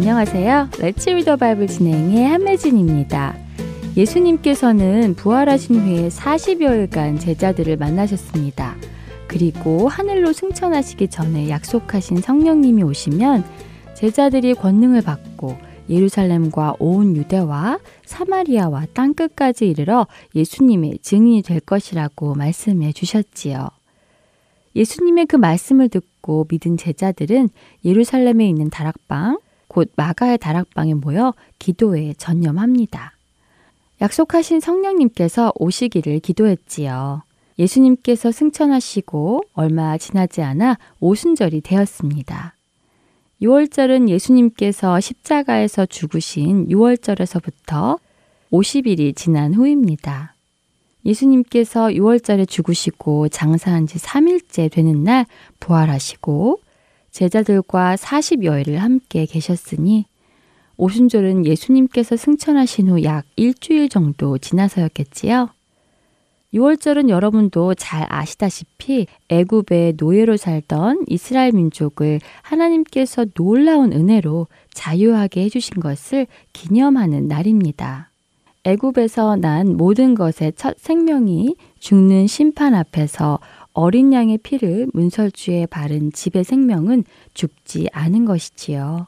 안녕하세요. 레츠 리더 바이블 진행의 한매진입니다. 예수님께서는 부활하신 후에 40여일간 제자들을 만나셨습니다. 그리고 하늘로 승천하시기 전에 약속하신 성령님이 오시면 제자들이 권능을 받고 예루살렘과 온 유대와 사마리아와 땅 끝까지 이르러 예수님의 증인이 될 것이라고 말씀해 주셨지요. 예수님의 그 말씀을 듣고 믿은 제자들은 예루살렘에 있는 다락방, 곧 마가의 다락방에 모여 기도에 전념합니다. 약속하신 성령님께서 오시기를 기도했지요. 예수님께서 승천하시고 얼마 지나지 않아 오순절이 되었습니다. 6월절은 예수님께서 십자가에서 죽으신 6월절에서부터 50일이 지난 후입니다. 예수님께서 6월절에 죽으시고 장사한 지 3일째 되는 날 부활하시고 제자들과 40여일을 함께 계셨으니 오순절은 예수님께서 승천하신 후 약 일주일 정도 지나서였겠지요. 6월절은 여러분도 잘 아시다시피 애굽의 노예로 살던 이스라엘 민족을 하나님께서 놀라운 은혜로 자유하게 해주신 것을 기념하는 날입니다. 애굽에서 난 모든 것의 첫 생명이 죽는 심판 앞에서 어린 양의 피를 문설주에 바른 집의 생명은 죽지 않은 것이지요.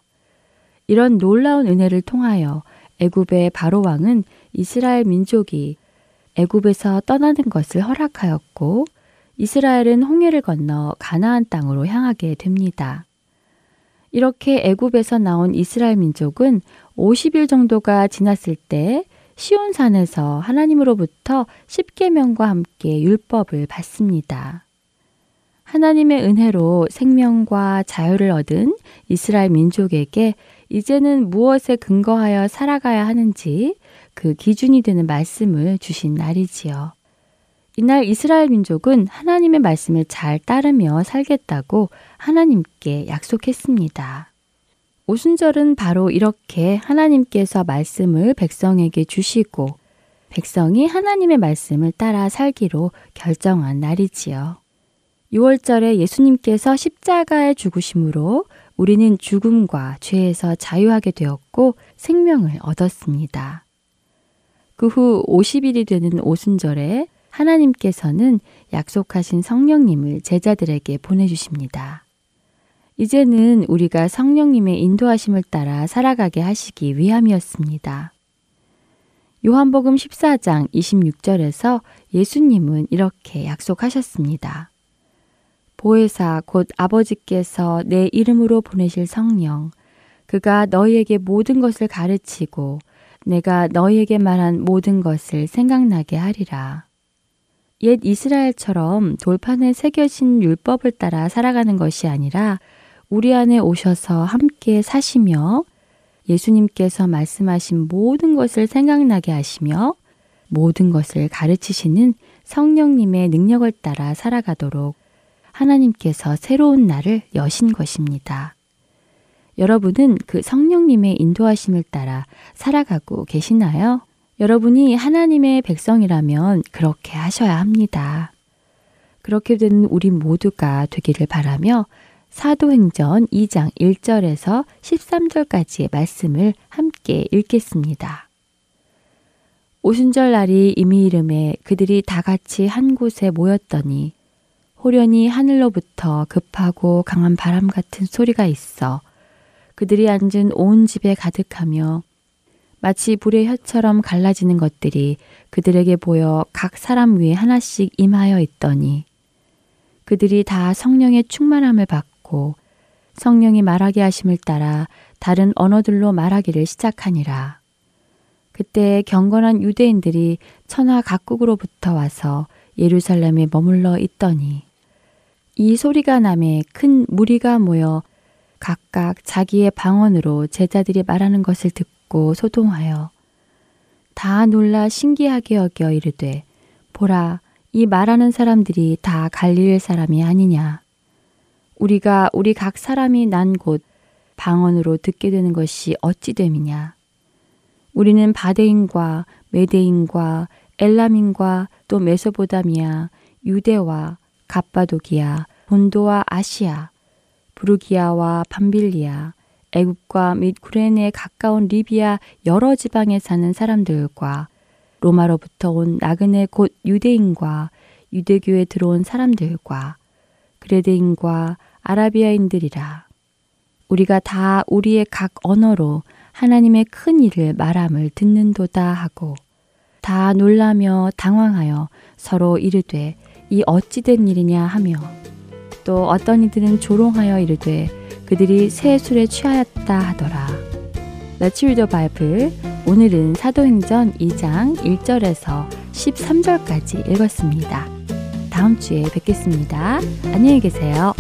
이런 놀라운 은혜를 통하여 애굽의 바로 왕은 이스라엘 민족이 애굽에서 떠나는 것을 허락하였고 이스라엘은 홍해를 건너 가나안 땅으로 향하게 됩니다. 이렇게 애굽에서 나온 이스라엘 민족은 50일 정도가 지났을 때 시온산에서 하나님으로부터 십계명과 함께 율법을 받습니다. 하나님의 은혜로 생명과 자유를 얻은 이스라엘 민족에게 이제는 무엇에 근거하여 살아가야 하는지 그 기준이 되는 말씀을 주신 날이지요. 이날 이스라엘 민족은 하나님의 말씀을 잘 따르며 살겠다고 하나님께 약속했습니다. 오순절은 바로 이렇게 하나님께서 말씀을 백성에게 주시고 백성이 하나님의 말씀을 따라 살기로 결정한 날이지요. 6월절에 예수님께서 십자가에 죽으심으로 우리는 죽음과 죄에서 자유하게 되었고 생명을 얻었습니다. 그 후 50일이 되는 오순절에 하나님께서는 약속하신 성령님을 제자들에게 보내주십니다. 이제는 우리가 성령님의 인도하심을 따라 살아가게 하시기 위함이었습니다. 요한복음 14장 26절에서 예수님은 이렇게 약속하셨습니다. 보혜사 곧 아버지께서 내 이름으로 보내실 성령 그가 너희에게 모든 것을 가르치고 내가 너희에게 말한 모든 것을 생각나게 하리라. 옛 이스라엘처럼 돌판에 새겨진 율법을 따라 살아가는 것이 아니라 우리 안에 오셔서 함께 사시며 예수님께서 말씀하신 모든 것을 생각나게 하시며 모든 것을 가르치시는 성령님의 능력을 따라 살아가도록 하나님께서 새로운 날을 여신 것입니다. 여러분은 그 성령님의 인도하심을 따라 살아가고 계시나요? 여러분이 하나님의 백성이라면 그렇게 하셔야 합니다. 그렇게 된 우리 모두가 되기를 바라며 사도행전 2장 1절에서 13절까지의 말씀을 함께 읽겠습니다. 오순절 날이 이미 이름에 그들이 다 같이 한 곳에 모였더니 호련히 하늘로부터 급하고 강한 바람 같은 소리가 있어 그들이 앉은 온 집에 가득하며 마치 불의 혀처럼 갈라지는 것들이 그들에게 보여 각 사람 위에 하나씩 임하여 있더니 그들이 다 성령의 충만함을 받고 않고 성령이 말하게 하심을 따라 다른 언어들로 말하기를 시작하니라. 그때 경건한 유대인들이 천하 각국으로부터 와서 예루살렘에 머물러 있더니 이 소리가 남에 큰 무리가 모여 각각 자기의 방언으로 제자들이 말하는 것을 듣고 소동하여 다 놀라 신기하게 여겨 이르되 보라 이 말하는 사람들이 다 갈릴 사람이 아니냐 우리가 우리 각 사람이 난 곳 방언으로 듣게 되는 것이 어찌 됨이냐? 우리는 바데인과 메데인과 엘람인과 또 메소보다미아 유대와 갑바도기아 본도와 아시아 부르기아와 밤빌리아 애굽과 및 구레네에 가까운 리비아 여러 지방에 사는 사람들과 로마로부터 온 나그네 곧 유대인과 유대교에 들어온 사람들과 그레데인과 아라비아인들이라. 우리가 다 우리의 각 언어로 하나님의 큰 일을 말함을 듣는도다 하고 다 놀라며 당황하여 서로 이르되 이 어찌된 일이냐 하며 또 어떤 이들은 조롱하여 이르되 그들이 새 술에 취하였다 하더라. Let's read the. 오늘은 사도행전 2장 1절에서 13절까지 읽었습니다. 다음 주에 뵙겠습니다. 안녕히 계세요.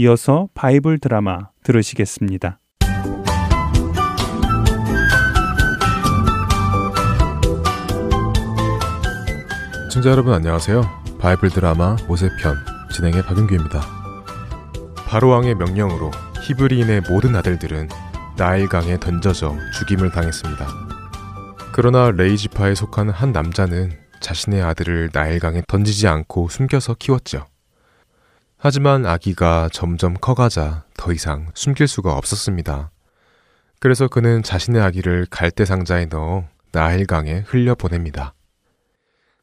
이어서 바이블 드라마 들으시겠습니다. 청자 여러분 안녕하세요. 바이블 드라마 모세편 진행의 박윤규입니다. 바로왕의 명령으로 히브리인의 모든 아들들은 나일강에 던져져 죽임을 당했습니다. 그러나 레위지파에 속한 한 남자는 자신의 아들을 나일강에 던지지 않고 숨겨서 키웠죠. 하지만 아기가 점점 커가자 더 이상 숨길 수가 없었습니다. 그래서 그는 자신의 아기를 갈대 상자에 넣어 나일강에 흘려 보냅니다.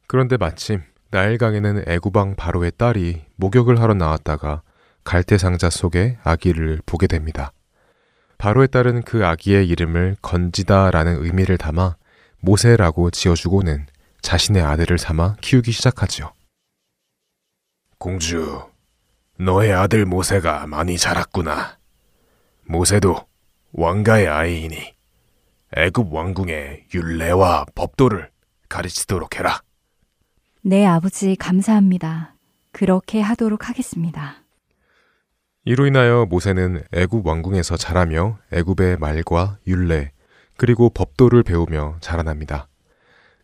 그런데 마침 나일강에는 애구방 바로의 딸이 목욕을 하러 나왔다가 갈대 상자 속에 아기를 보게 됩니다. 바로의 딸은 그 아기의 이름을 건지다라는 의미를 담아 모세라고 지어주고는 자신의 아들을 삼아 키우기 시작하지요. 공주, 너의 아들 모세가 많이 자랐구나. 모세도 왕가의 아이이니 애굽 왕궁의 율례와 법도를 가르치도록 해라. 네, 아버지 감사합니다. 그렇게 하도록 하겠습니다. 이로 인하여 모세는 애굽 왕궁에서 자라며 애굽의 말과 율례 그리고 법도를 배우며 자라납니다.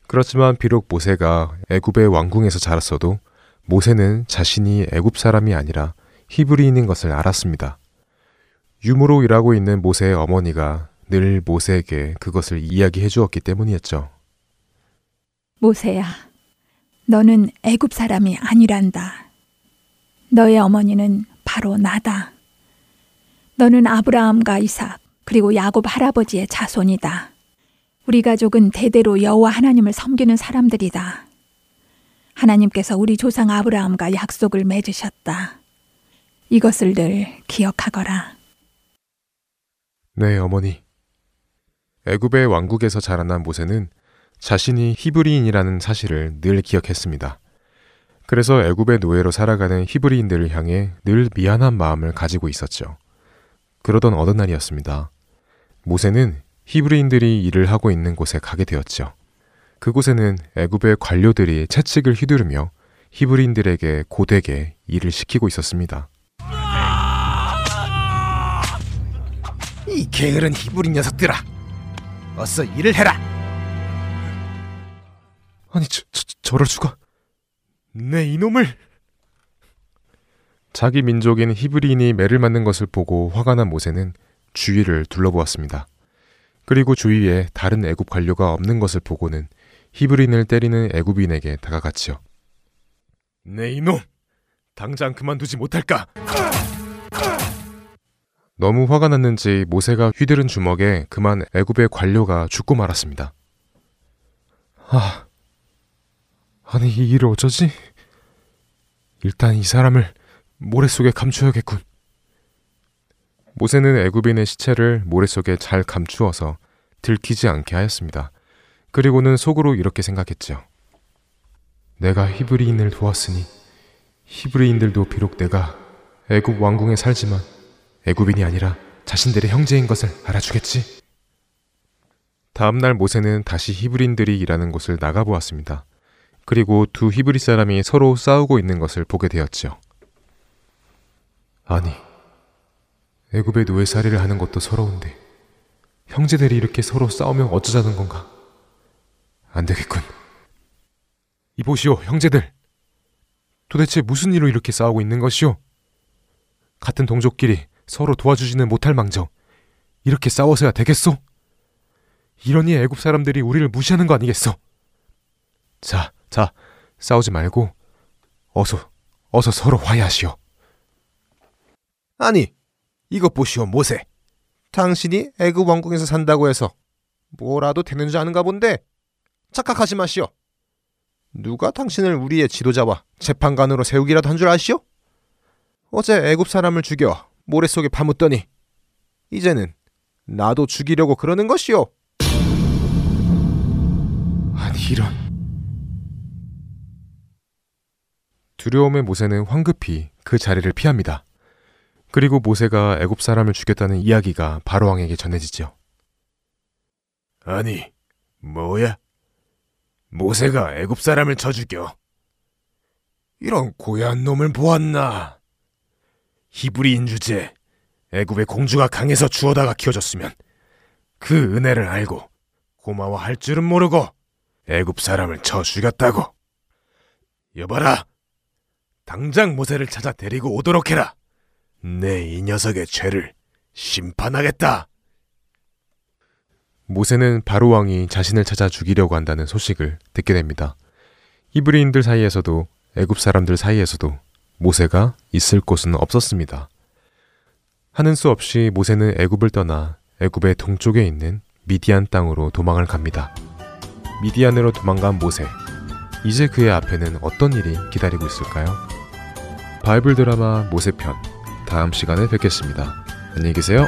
그렇지만 비록 모세가 애굽의 왕궁에서 자랐어도 모세는 자신이 애굽 사람이 아니라 히브리인인 것을 알았습니다. 유무로 일하고 있는 모세의 어머니가 늘 모세에게 그것을 이야기해 주었기 때문이었죠. 모세야, 너는 애굽 사람이 아니란다. 너의 어머니는 바로 나다. 너는 아브라함과 이삭 그리고 야곱 할아버지의 자손이다. 우리 가족은 대대로 여호와 하나님을 섬기는 사람들이다. 하나님께서 우리 조상 아브라함과 약속을 맺으셨다. 이것을 늘 기억하거라. 네, 어머니. 애굽의 왕국에서 자라난 모세는 자신이 히브리인이라는 사실을 늘 기억했습니다. 그래서 애굽의 노예로 살아가는 히브리인들을 향해 늘 미안한 마음을 가지고 있었죠. 그러던 어느 날이었습니다. 모세는 히브리인들이 일을 하고 있는 곳에 가게 되었죠. 그곳에는 애굽의 관료들이 채찍을 휘두르며 히브리인들에게 고되게 일을 시키고 있었습니다. 이 게으른 히브리 녀석들아, 어서 일을 해라. 아니, 저, 저, 저럴 수가. 내 이놈을! 자기 민족인 히브리인이 매를 맞는 것을 보고 화가 난 모세는 주위를 둘러보았습니다. 그리고 주위에 다른 애굽 관료가 없는 것을 보고는 히브리인을 때리는 애굽인에게 다가갔지요. 내 이놈, 당장 그만두지 못할까? 너무 화가 났는지 모세가 휘두른 주먹에 그만 애굽의 관료가 죽고 말았습니다. 아, 아니 이 일을 어쩌지? 일단 이 사람을 모래 속에 감추어야겠군. 모세는 애굽인의 시체를 모래 속에 잘 감추어서 들키지 않게 하였습니다. 그리고는 속으로 이렇게 생각했죠. 내가 히브리인을 도왔으니 히브리인들도 비록 내가 애굽 왕궁에 살지만 애굽인이 아니라 자신들의 형제인 것을 알아주겠지. 다음 날 모세는 다시 히브리인들이 일하는 곳을 나가보았습니다. 그리고 두 히브리 사람이 서로 싸우고 있는 것을 보게 되었지요. 아니, 애굽의 노예살이를 하는 것도 서러운데 형제들이 이렇게 서로 싸우면 어쩌자는 건가? 안 되겠군. 이보시오, 형제들. 도대체 무슨 일로 이렇게 싸우고 있는 것이오? 같은 동족끼리 서로 도와주지는 못할 망정 이렇게 싸워서야 되겠소? 이러니 애굽 사람들이 우리를 무시하는 거 아니겠소? 자, 자, 싸우지 말고 어서 어서 서로 화해하시오. 아니, 이것 보시오, 모세. 당신이 애굽 왕궁에서 산다고 해서 뭐라도 되는 줄 아는가 본데 착각하지 마시오. 누가 당신을 우리의 지도자와 재판관으로 세우기라도 한 줄 아시오? 어제 애굽 사람을 죽여 모래 속에 파묻더니 이제는 나도 죽이려고 그러는 것이오. 아니 이런 두려움의 모세는 황급히 그 자리를 피합니다. 그리고 모세가 애굽 사람을 죽였다는 이야기가 바로왕에게 전해지죠. 아니, 뭐야? 모세가 애굽 사람을 쳐 죽여. 이런 고얀 놈을 보았나? 히브리인 주제 애굽의 공주가 강에서 주워다가 키워줬으면 그 은혜를 알고 고마워할 줄은 모르고 애굽 사람을 쳐 죽였다고. 여봐라, 당장 모세를 찾아 데리고 오도록 해라. 내 이 녀석의 죄를 심판하겠다. 모세는 바로 왕이 자신을 찾아 죽이려고 한다는 소식을 듣게 됩니다. 히브리인들 사이에서도 애굽 사람들 사이에서도 모세가 있을 곳은 없었습니다. 하는 수 없이 모세는 애굽을 떠나 애굽의 동쪽에 있는 미디안 땅으로 도망을 갑니다. 미디안으로 도망간 모세. 이제 그의 앞에는 어떤 일이 기다리고 있을까요? 바이블 드라마 모세편 다음 시간에 뵙겠습니다. 안녕히 계세요.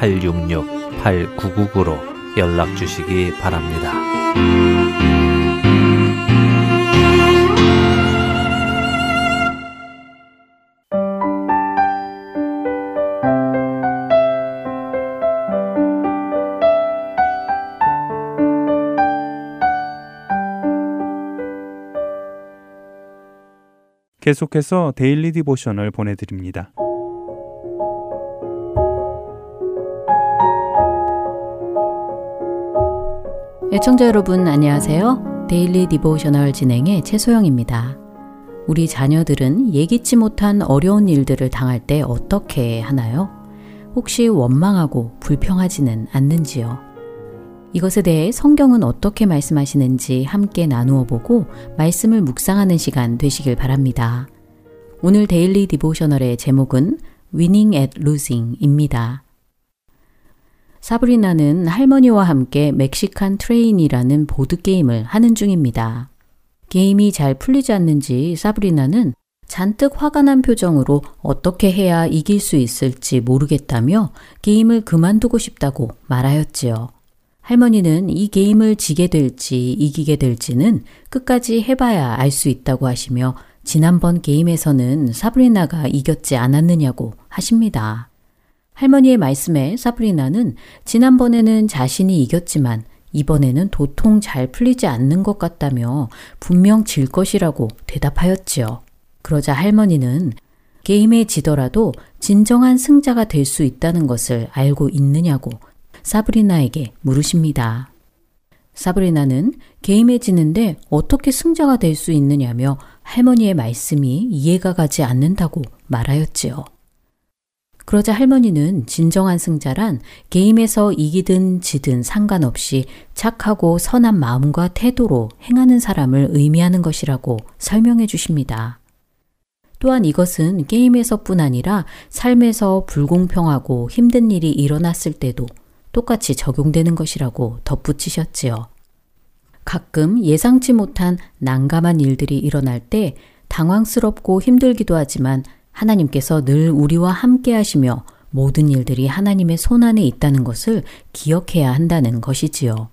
602-866-8999로 연락 주시기 바랍니다. 계속해서 Daily Devotional 보내드립니다. 애청자 여러분 안녕하세요. Daily Devotional 진행의 최소영입니다. 우리 자녀들은 예기치 못한 어려운 일들을 당할 때 어떻게 하나요? 혹시 원망하고 불평하지는 않는지요? 이것에 대해 성경은 어떻게 말씀하시는지 함께 나누어 보고 말씀을 묵상하는 시간 되시길 바랍니다. 오늘 Daily Devotional의 제목은 Winning at Losing입니다. 사브리나는 할머니와 함께 Mexican Train이라는 보드게임을 하는 중입니다. 게임이 잘 풀리지 않는지 사브리나는 잔뜩 화가 난 표정으로 어떻게 해야 이길 수 있을지 모르겠다며 게임을 그만두고 싶다고 말하였지요. 할머니는 이 게임을 지게 될지 이기게 될지는 끝까지 해봐야 알 수 있다고 하시며 지난번 게임에서는 사브리나가 이겼지 않았느냐고 하십니다. 할머니의 말씀에 사브리나는 지난번에는 자신이 이겼지만 이번에는 도통 잘 풀리지 않는 것 같다며 분명 질 것이라고 대답하였지요. 그러자 할머니는 게임에 지더라도 진정한 승자가 될 수 있다는 것을 알고 있느냐고 사브리나에게 물으십니다. 사브리나는 게임에 지는데 어떻게 승자가 될 수 있느냐며 할머니의 말씀이 이해가 가지 않는다고 말하였지요. 그러자 할머니는 진정한 승자란 게임에서 이기든 지든 상관없이 착하고 선한 마음과 태도로 행하는 사람을 의미하는 것이라고 설명해 주십니다. 또한 이것은 게임에서뿐 아니라 삶에서 불공평하고 힘든 일이 일어났을 때도 똑같이 적용되는 것이라고 덧붙이셨지요. 가끔 예상치 못한 난감한 일들이 일어날 때 당황스럽고 힘들기도 하지만 하나님께서 늘 우리와 함께 하시며 모든 일들이 하나님의 손안에 있다는 것을 기억해야 한다는 것이지요.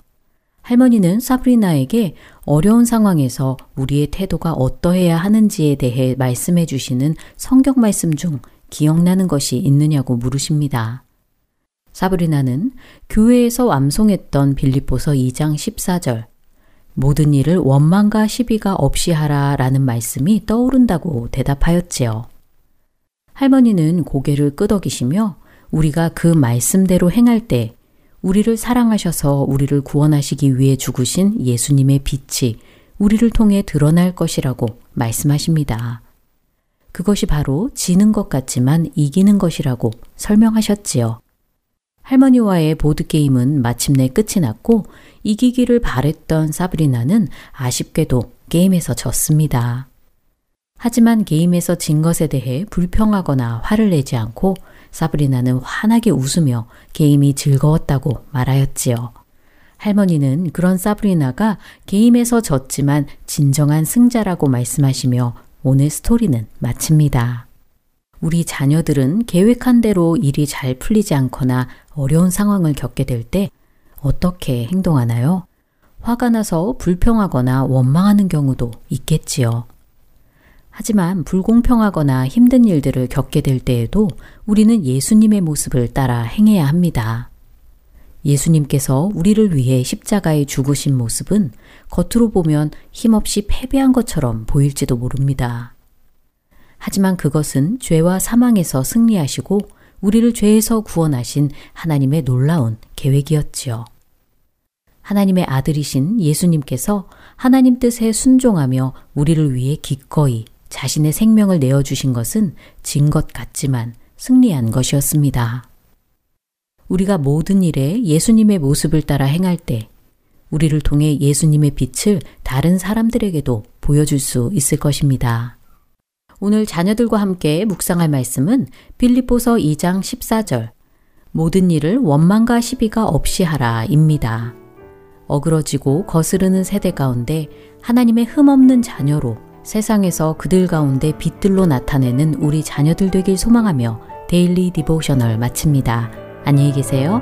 할머니는 사브리나에게 어려운 상황에서 우리의 태도가 어떠해야 하는지에 대해 말씀해 주시는 성경 말씀 중 기억나는 것이 있느냐고 물으십니다. 사브리나는 교회에서 암송했던 빌립보서 2장 14절 모든 일을 원망과 시비가 없이 하라 라는 말씀이 떠오른다고 대답하였지요. 할머니는 고개를 끄덕이시며 우리가 그 말씀대로 행할 때 우리를 사랑하셔서 우리를 구원하시기 위해 죽으신 예수님의 빛이 우리를 통해 드러날 것이라고 말씀하십니다. 그것이 바로 지는 것 같지만 이기는 것이라고 설명하셨지요. 할머니와의 보드게임은 마침내 끝이 났고 이기기를 바랬던 사브리나는 아쉽게도 게임에서 졌습니다. 하지만 게임에서 진 것에 대해 불평하거나 화를 내지 않고 사브리나는 환하게 웃으며 게임이 즐거웠다고 말하였지요. 할머니는 그런 사브리나가 게임에서 졌지만 진정한 승자라고 말씀하시며 오늘 스토리는 마칩니다. 우리 자녀들은 계획한 대로 일이 잘 풀리지 않거나 어려운 상황을 겪게 될 때 어떻게 행동하나요? 화가 나서 불평하거나 원망하는 경우도 있겠지요. 하지만 불공평하거나 힘든 일들을 겪게 될 때에도 우리는 예수님의 모습을 따라 행해야 합니다. 예수님께서 우리를 위해 십자가에 죽으신 모습은 겉으로 보면 힘없이 패배한 것처럼 보일지도 모릅니다. 하지만 그것은 죄와 사망에서 승리하시고 우리를 죄에서 구원하신 하나님의 놀라운 계획이었지요. 하나님의 아들이신 예수님께서 하나님 뜻에 순종하며 우리를 위해 기꺼이 자신의 생명을 내어주신 것은 진 것 같지만 승리한 것이었습니다. 우리가 모든 일에 예수님의 모습을 따라 행할 때 우리를 통해 예수님의 빛을 다른 사람들에게도 보여줄 수 있을 것입니다. 오늘 자녀들과 함께 묵상할 말씀은 빌립보서 2장 14절 모든 일을 원망과 시비가 없이 하라입니다. 어그러지고 거스르는 세대 가운데 하나님의 흠없는 자녀로 세상에서 그들 가운데 빛들로 나타내는 우리 자녀들 되길 소망하며 Daily Devotional 마칩니다. 안녕히 계세요.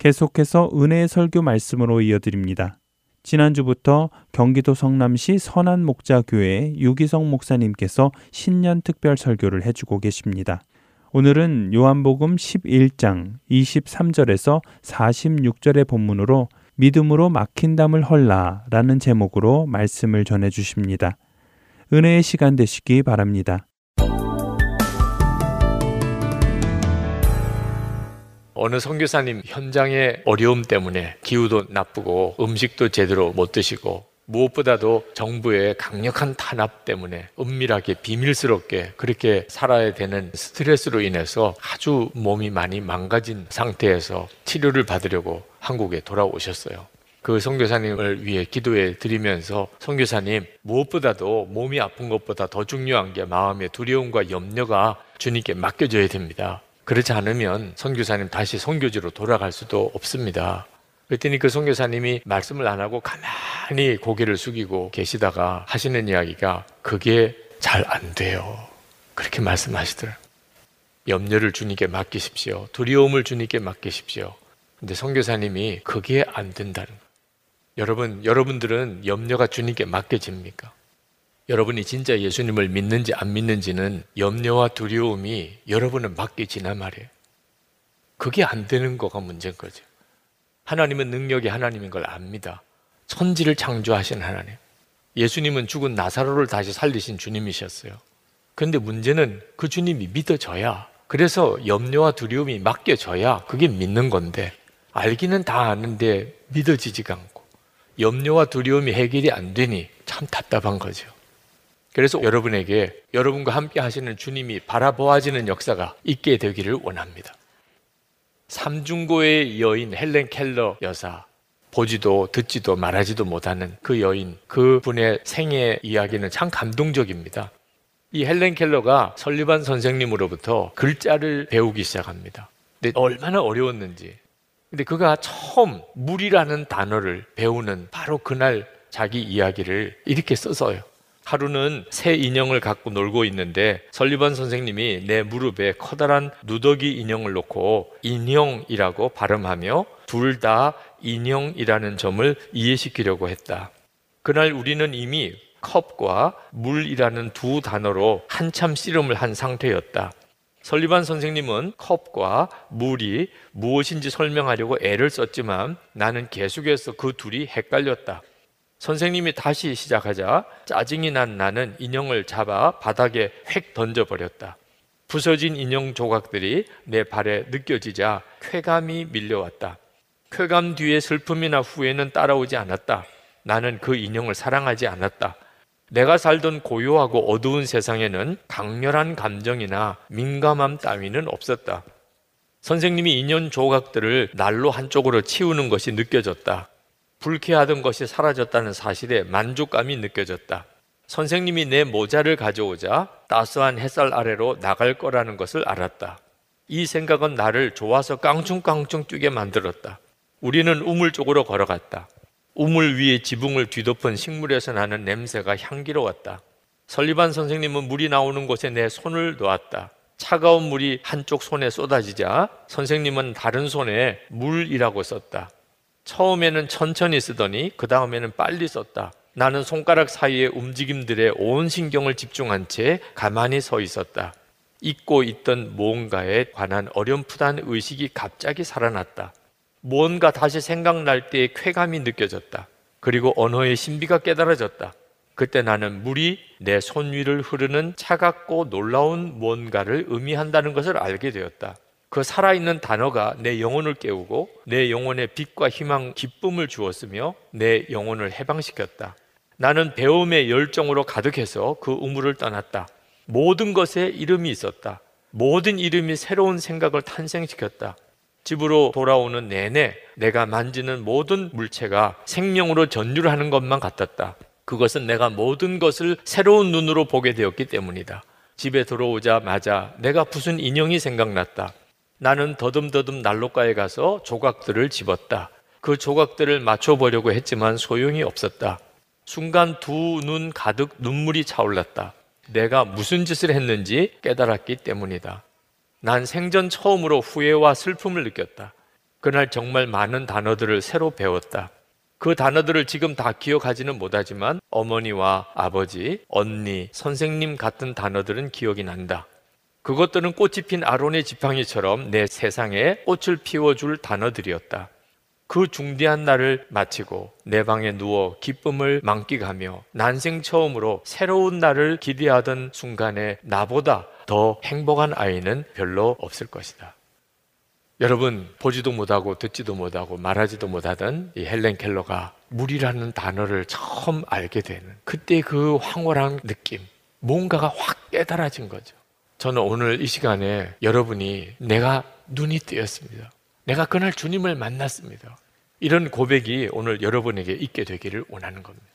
계속해서 은혜의 설교 말씀으로 이어드립니다. 지난주부터 경기도 성남시 선한 목자 교회 유기성 목사님께서 신년 특별 설교를 해주고 계십니다. 오늘은 요한복음 11장 23절에서 46절의 본문으로 믿음으로 막힌 담을 헐라 라는 제목으로 말씀을 전해 주십니다. 은혜의 시간 되시기 바랍니다. 어느 선교사님 현장의 어려움 때문에 기후도 나쁘고 음식도 제대로 못 드시고 무엇보다도 정부의 강력한 탄압 때문에 은밀하게 비밀스럽게 그렇게 살아야 되는 스트레스로 인해서 아주 몸이 많이 망가진 상태에서 치료를 받으려고 한국에 돌아오셨어요. 그 선교사님을 위해 기도해 드리면서 선교사님 무엇보다도 몸이 아픈 것보다 더 중요한 게 마음의 두려움과 염려가 주님께 맡겨져야 됩니다. 그렇지 않으면 선교사님 다시 선교지로 돌아갈 수도 없습니다. 그랬더니 그 선교사님이 말씀을 안 하고 가만히 고개를 숙이고 계시다가 하시는 이야기가 그게 잘 안 돼요. 그렇게 말씀하시더라고요. 염려를 주님께 맡기십시오. 두려움을 주님께 맡기십시오. 근데 선교사님이 그게 안 된다는 거예요. 여러분, 여러분들은 염려가 주님께 맡겨집니까? 여러분이 진짜 예수님을 믿는지 안 믿는지는 염려와 두려움이 여러분을 맡겨지나 말이에요. 그게 안 되는 거가 문제인 거죠. 하나님은 능력이 하나님인 걸 압니다. 천지를 창조하신 하나님. 예수님은 죽은 나사로를 다시 살리신 주님이셨어요. 그런데 문제는 그 주님이 믿어져야 그래서 염려와 두려움이 맡겨져야 그게 믿는 건데 알기는 다 아는데 믿어지지가 않고 염려와 두려움이 해결이 안 되니 참 답답한 거죠. 그래서 여러분에게 여러분과 함께 하시는 주님이 바라보아지는 역사가 있게 되기를 원합니다. 삼중고의 여인 헬렌 켈러 여사 보지도 듣지도 말하지도 못하는 그 여인 그 분의 생애 이야기는 참 감동적입니다. 이 헬렌 켈러가 설리반 선생님으로부터 글자를 배우기 시작합니다. 근데 얼마나 어려웠는지. 근데 그가 처음 물이라는 단어를 배우는 바로 그날 자기 이야기를 이렇게 써서요. 하루는 새 인형을 갖고 놀고 있는데 설리반 선생님이 내 무릎에 커다란 누더기 인형을 놓고 인형이라고 발음하며 둘 다 인형이라는 점을 이해시키려고 했다. 그날 우리는 이미 컵과 물이라는 두 단어로 한참 씨름을 한 상태였다. 설리반 선생님은 컵과 물이 무엇인지 설명하려고 애를 썼지만 나는 계속해서 그 둘이 헷갈렸다. 선생님이 다시 시작하자 짜증이 난 나는 인형을 잡아 바닥에 획 던져버렸다. 부서진 인형 조각들이 내 발에 느껴지자 쾌감이 밀려왔다. 쾌감 뒤에 슬픔이나 후회는 따라오지 않았다. 나는 그 인형을 사랑하지 않았다. 내가 살던 고요하고 어두운 세상에는 강렬한 감정이나 민감함 따위는 없었다. 선생님이 인연 조각들을 날로 한쪽으로 치우는 것이 느껴졌다. 불쾌하던 것이 사라졌다는 사실에 만족감이 느껴졌다. 선생님이 내 모자를 가져오자 따스한 햇살 아래로 나갈 거라는 것을 알았다. 이 생각은 나를 좋아서 깡충깡충 뛰게 만들었다. 우리는 우물 쪽으로 걸어갔다. 우물 위에 지붕을 뒤덮은 식물에서 나는 냄새가 향기로웠다. 설리반 선생님은 물이 나오는 곳에 내 손을 놓았다. 차가운 물이 한쪽 손에 쏟아지자 선생님은 다른 손에 물이라고 썼다. 처음에는 천천히 쓰더니 그 다음에는 빨리 썼다. 나는 손가락 사이의 움직임들에 온 신경을 집중한 채 가만히 서 있었다. 잊고 있던 무언가에 관한 어렴풋한 의식이 갑자기 살아났다. 무언가 다시 생각날 때의 쾌감이 느껴졌다. 그리고 언어의 신비가 깨달아졌다. 그때 나는 물이 내 손 위를 흐르는 차갑고 놀라운 무언가를 의미한다는 것을 알게 되었다. 그 살아있는 단어가 내 영혼을 깨우고 내 영혼에 빛과 희망, 기쁨을 주었으며 내 영혼을 해방시켰다. 나는 배움의 열정으로 가득해서 그 우물을 떠났다. 모든 것에 이름이 있었다. 모든 이름이 새로운 생각을 탄생시켰다. 집으로 돌아오는 내내 내가 만지는 모든 물체가 생명으로 전율 하는 것만 같았다. 그것은 내가 모든 것을 새로운 눈으로 보게 되었기 때문이다. 집에 들어오자마자 내가 부순 인형이 생각났다. 나는 더듬더듬 난로가에 가서 조각들을 집었다. 그 조각들을 맞춰보려고 했지만 소용이 없었다. 순간 두 눈 가득 눈물이 차올랐다. 내가 무슨 짓을 했는지 깨달았기 때문이다. 난 생전 처음으로 후회와 슬픔을 느꼈다. 그날 정말 많은 단어들을 새로 배웠다. 그 단어들을 지금 다 기억하지는 못하지만 어머니와 아버지, 언니, 선생님 같은 단어들은 기억이 난다. 그것들은 꽃이 핀 아론의 지팡이처럼 내 세상에 꽃을 피워줄 단어들이었다. 그 중대한 날을 마치고 내 방에 누워 기쁨을 만끽하며 난생 처음으로 새로운 날을 기대하던 순간에 나보다 더 행복한 아이는 별로 없을 것이다. 여러분 보지도 못하고 듣지도 못하고 말하지도 못하던 이 헬렌 켈러가 물이라는 단어를 처음 알게 되는 그때 그 황홀한 느낌 뭔가가 확 깨달아진 거죠. 저는 오늘 이 시간에 여러분이 내가 눈이 뜨였습니다. 내가 그날 주님을 만났습니다. 이런 고백이 오늘 여러분에게 있게 되기를 원하는 겁니다.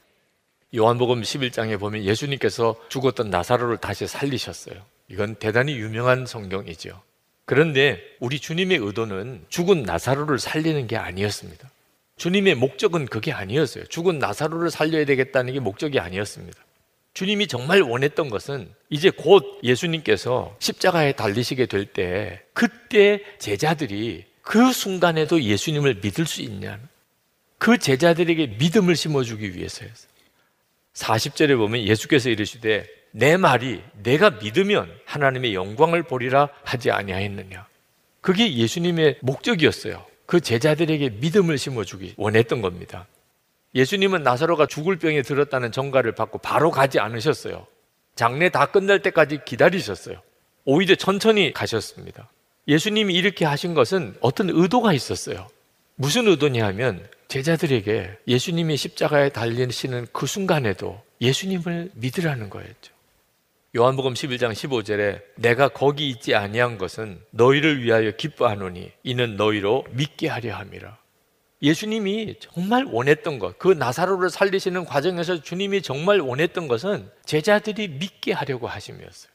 요한복음 11장에 보면 예수님께서 죽었던 나사로를 다시 살리셨어요. 이건 대단히 유명한 성경이죠. 그런데 우리 주님의 의도는 죽은 나사로를 살리는 게 아니었습니다. 주님의 목적은 그게 아니었어요. 죽은 나사로를 살려야 되겠다는 게 목적이 아니었습니다. 주님이 정말 원했던 것은 이제 곧 예수님께서 십자가에 달리시게 될 때 그때 제자들이 그 순간에도 예수님을 믿을 수 있냐. 그 제자들에게 믿음을 심어주기 위해서였어요. 40절에 보면 예수께서 이르시되 내 말이 내가 믿으면 하나님의 영광을 보리라 하지 아니하였느냐. 그게 예수님의 목적이었어요. 그 제자들에게 믿음을 심어주기 원했던 겁니다. 예수님은 나사로가 죽을 병에 들었다는 정가를 받고 바로 가지 않으셨어요. 장례 다 끝날 때까지 기다리셨어요. 오히려 천천히 가셨습니다. 예수님이 이렇게 하신 것은 어떤 의도가 있었어요. 무슨 의도냐 하면 제자들에게 예수님이 십자가에 달리시는 그 순간에도 예수님을 믿으라는 거였죠. 요한복음 11장 15절에 내가 거기 있지 아니한 것은 너희를 위하여 기뻐하노니 이는 너희로 믿게 하려 함이라. 예수님이 정말 원했던 것, 그 나사로를 살리시는 과정에서 주님이 정말 원했던 것은 제자들이 믿게 하려고 하심이었어요.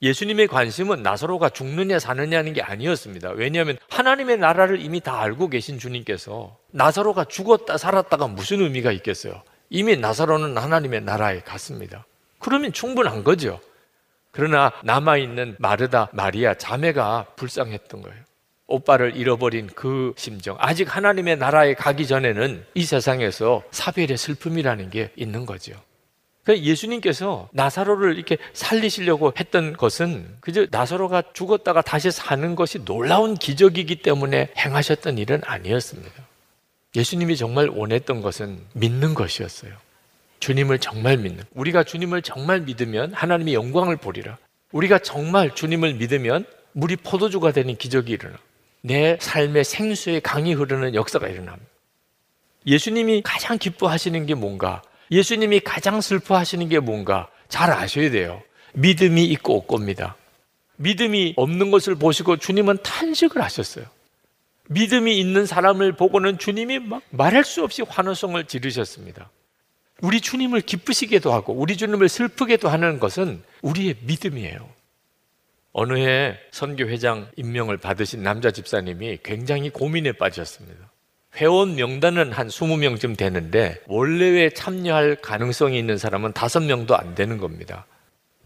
예수님의 관심은 나사로가 죽느냐 사느냐는 게 아니었습니다. 왜냐하면 하나님의 나라를 이미 다 알고 계신 주님께서 나사로가 죽었다 살았다가 무슨 의미가 있겠어요? 이미 나사로는 하나님의 나라에 갔습니다. 그러면 충분한 거죠. 그러나 남아있는 마르다, 마리아, 자매가 불쌍했던 거예요. 오빠를 잃어버린 그 심정. 아직 하나님의 나라에 가기 전에는 이 세상에서 사별의 슬픔이라는 게 있는 거죠. 그러니까 예수님께서 나사로를 이렇게 살리시려고 했던 것은 그저 나사로가 죽었다가 다시 사는 것이 놀라운 기적이기 때문에 행하셨던 일은 아니었습니다. 예수님이 정말 원했던 것은 믿는 것이었어요. 주님을 정말 믿는. 우리가 주님을 정말 믿으면 하나님의 영광을 보리라. 우리가 정말 주님을 믿으면 물이 포도주가 되는 기적이 일어나. 내 삶의 생수의 강이 흐르는 역사가 일어납니다. 예수님이 가장 기뻐하시는 게 뭔가? 예수님이 가장 슬퍼하시는 게 뭔가? 잘 아셔야 돼요. 믿음이 있고 없고입니다. 믿음이 없는 것을 보시고 주님은 탄식을 하셨어요. 믿음이 있는 사람을 보고는 주님이 막 말할 수 없이 환호성을 지르셨습니다. 우리 주님을 기쁘시게도 하고 우리 주님을 슬프게도 하는 것은 우리의 믿음이에요. 어느 해 선교회장 임명을 받으신 남자 집사님이 굉장히 고민에 빠졌습니다. 회원 명단은 한 20명쯤 되는데 원래에 참여할 가능성이 있는 사람은 5명도 안 되는 겁니다.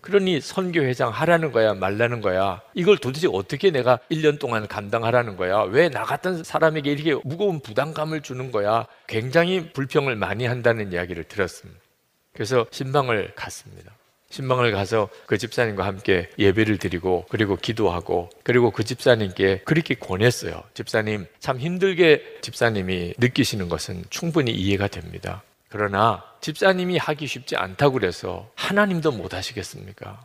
그러니 선교회장 하라는 거야 말라는 거야 이걸 도대체 어떻게 내가 1년 동안 감당하라는 거야 왜 나 같은 사람에게 이렇게 무거운 부담감을 주는 거야 굉장히 불평을 많이 한다는 이야기를 들었습니다 그래서 신방을 갔습니다 신방을 가서 그 집사님과 함께 예배를 드리고 그리고 기도하고 그리고 그 집사님께 그렇게 권했어요 집사님 참 힘들게 집사님이 느끼시는 것은 충분히 이해가 됩니다 그러나 집사님이 하기 쉽지 않다고 그래서 하나님도 못 하시겠습니까?